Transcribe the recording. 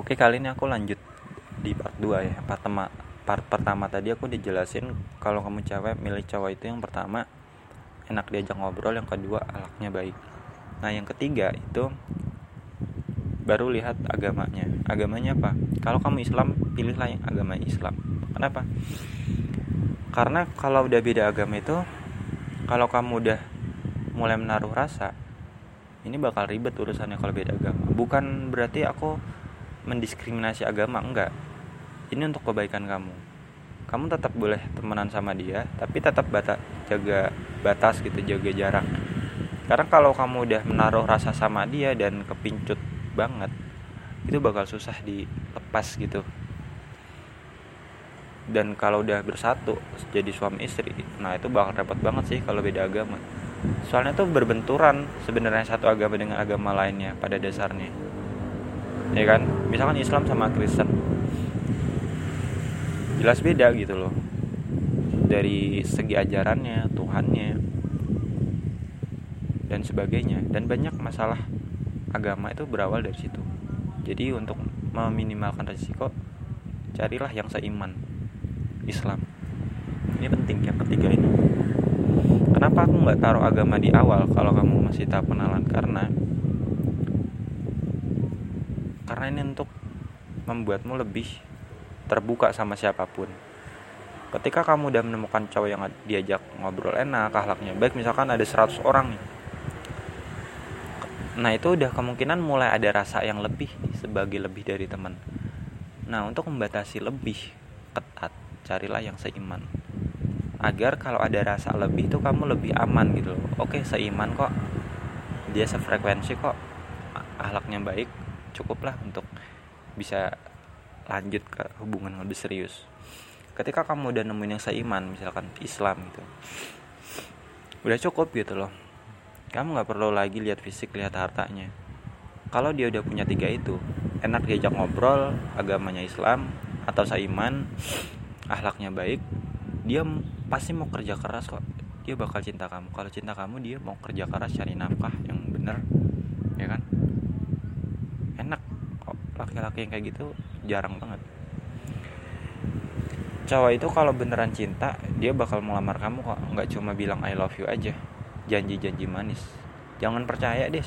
Oke kali ini aku lanjut di part 2 ya. Part, tema, part pertama tadi aku dijelasin kalau kamu cewek milih cowok itu yang pertama enak diajak ngobrol yang kedua alaknya baik. Nah yang ketiga itu baru lihat agamanya. Agamanya apa? Kalau kamu Islam pilihlah yang agama Islam. Kenapa? Karena kalau udah beda agama itu kalau kamu udah mulai menaruh rasa ini bakal ribet urusannya kalau beda agama. Bukan berarti aku mendiskriminasi agama enggak. Ini untuk kebaikan kamu. Kamu tetap boleh temenan sama dia tapi tetap bata, jaga batas gitu jaga jarak. Karena kalau kamu udah menaruh rasa sama dia dan kepincut banget itu bakal susah dilepas gitu. Dan kalau udah bersatu jadi suami istri nah itu bakal repot banget sih kalau beda agama. Soalnya tuh berbenturan sebenarnya satu agama dengan agama lainnya pada dasarnya ya kan? Misalkan Islam sama Kristen. Jelas beda gitu loh. Dari segi ajarannya Tuhannya dan sebagainya. Dan banyak masalah agama itu berawal dari situ. Jadi untuk meminimalkan resiko carilah yang seiman. Islam. Ini penting yang ketiga ini. Kenapa aku nggak taruh agama di awal kalau kamu masih tak kenalan karena karena ini untuk membuatmu lebih terbuka sama siapa pun. Ketika kamu udah menemukan cowok yang diajak ngobrol enak akhlaknya baik misalkan ada 100 orang nih. Nah itu udah kemungkinan mulai ada rasa yang lebih sebagai lebih dari teman. Nah untuk membatasi lebih ketat carilah yang seiman. Agar kalau ada rasa lebih itu kamu lebih aman gitu loh. Oke seiman kok. Dia sefrekuensi kok. Ahlaknya baik cukuplah untuk bisa lanjut ke hubungan lebih serius. Ketika kamu udah nemuin yang seiman misalkan Islam gitu udah cukup gitu loh. Kamu nggak perlu lagi lihat fisik lihat hartanya. Kalau dia udah punya tiga itu enak diajak ngobrol agamanya Islam atau seiman ahlaknya baik dia pasti mau kerja keras kok. Dia bakal cinta kamu. Kalau cinta kamu dia mau kerja keras cari nafkah yang bener ya kan laki-laki yang kayak gitu jarang banget. Cowok itu kalau beneran cinta dia bakal melamar kamu kok. Nggak cuma bilang I love you aja. Janji-janji manis. Jangan percaya deh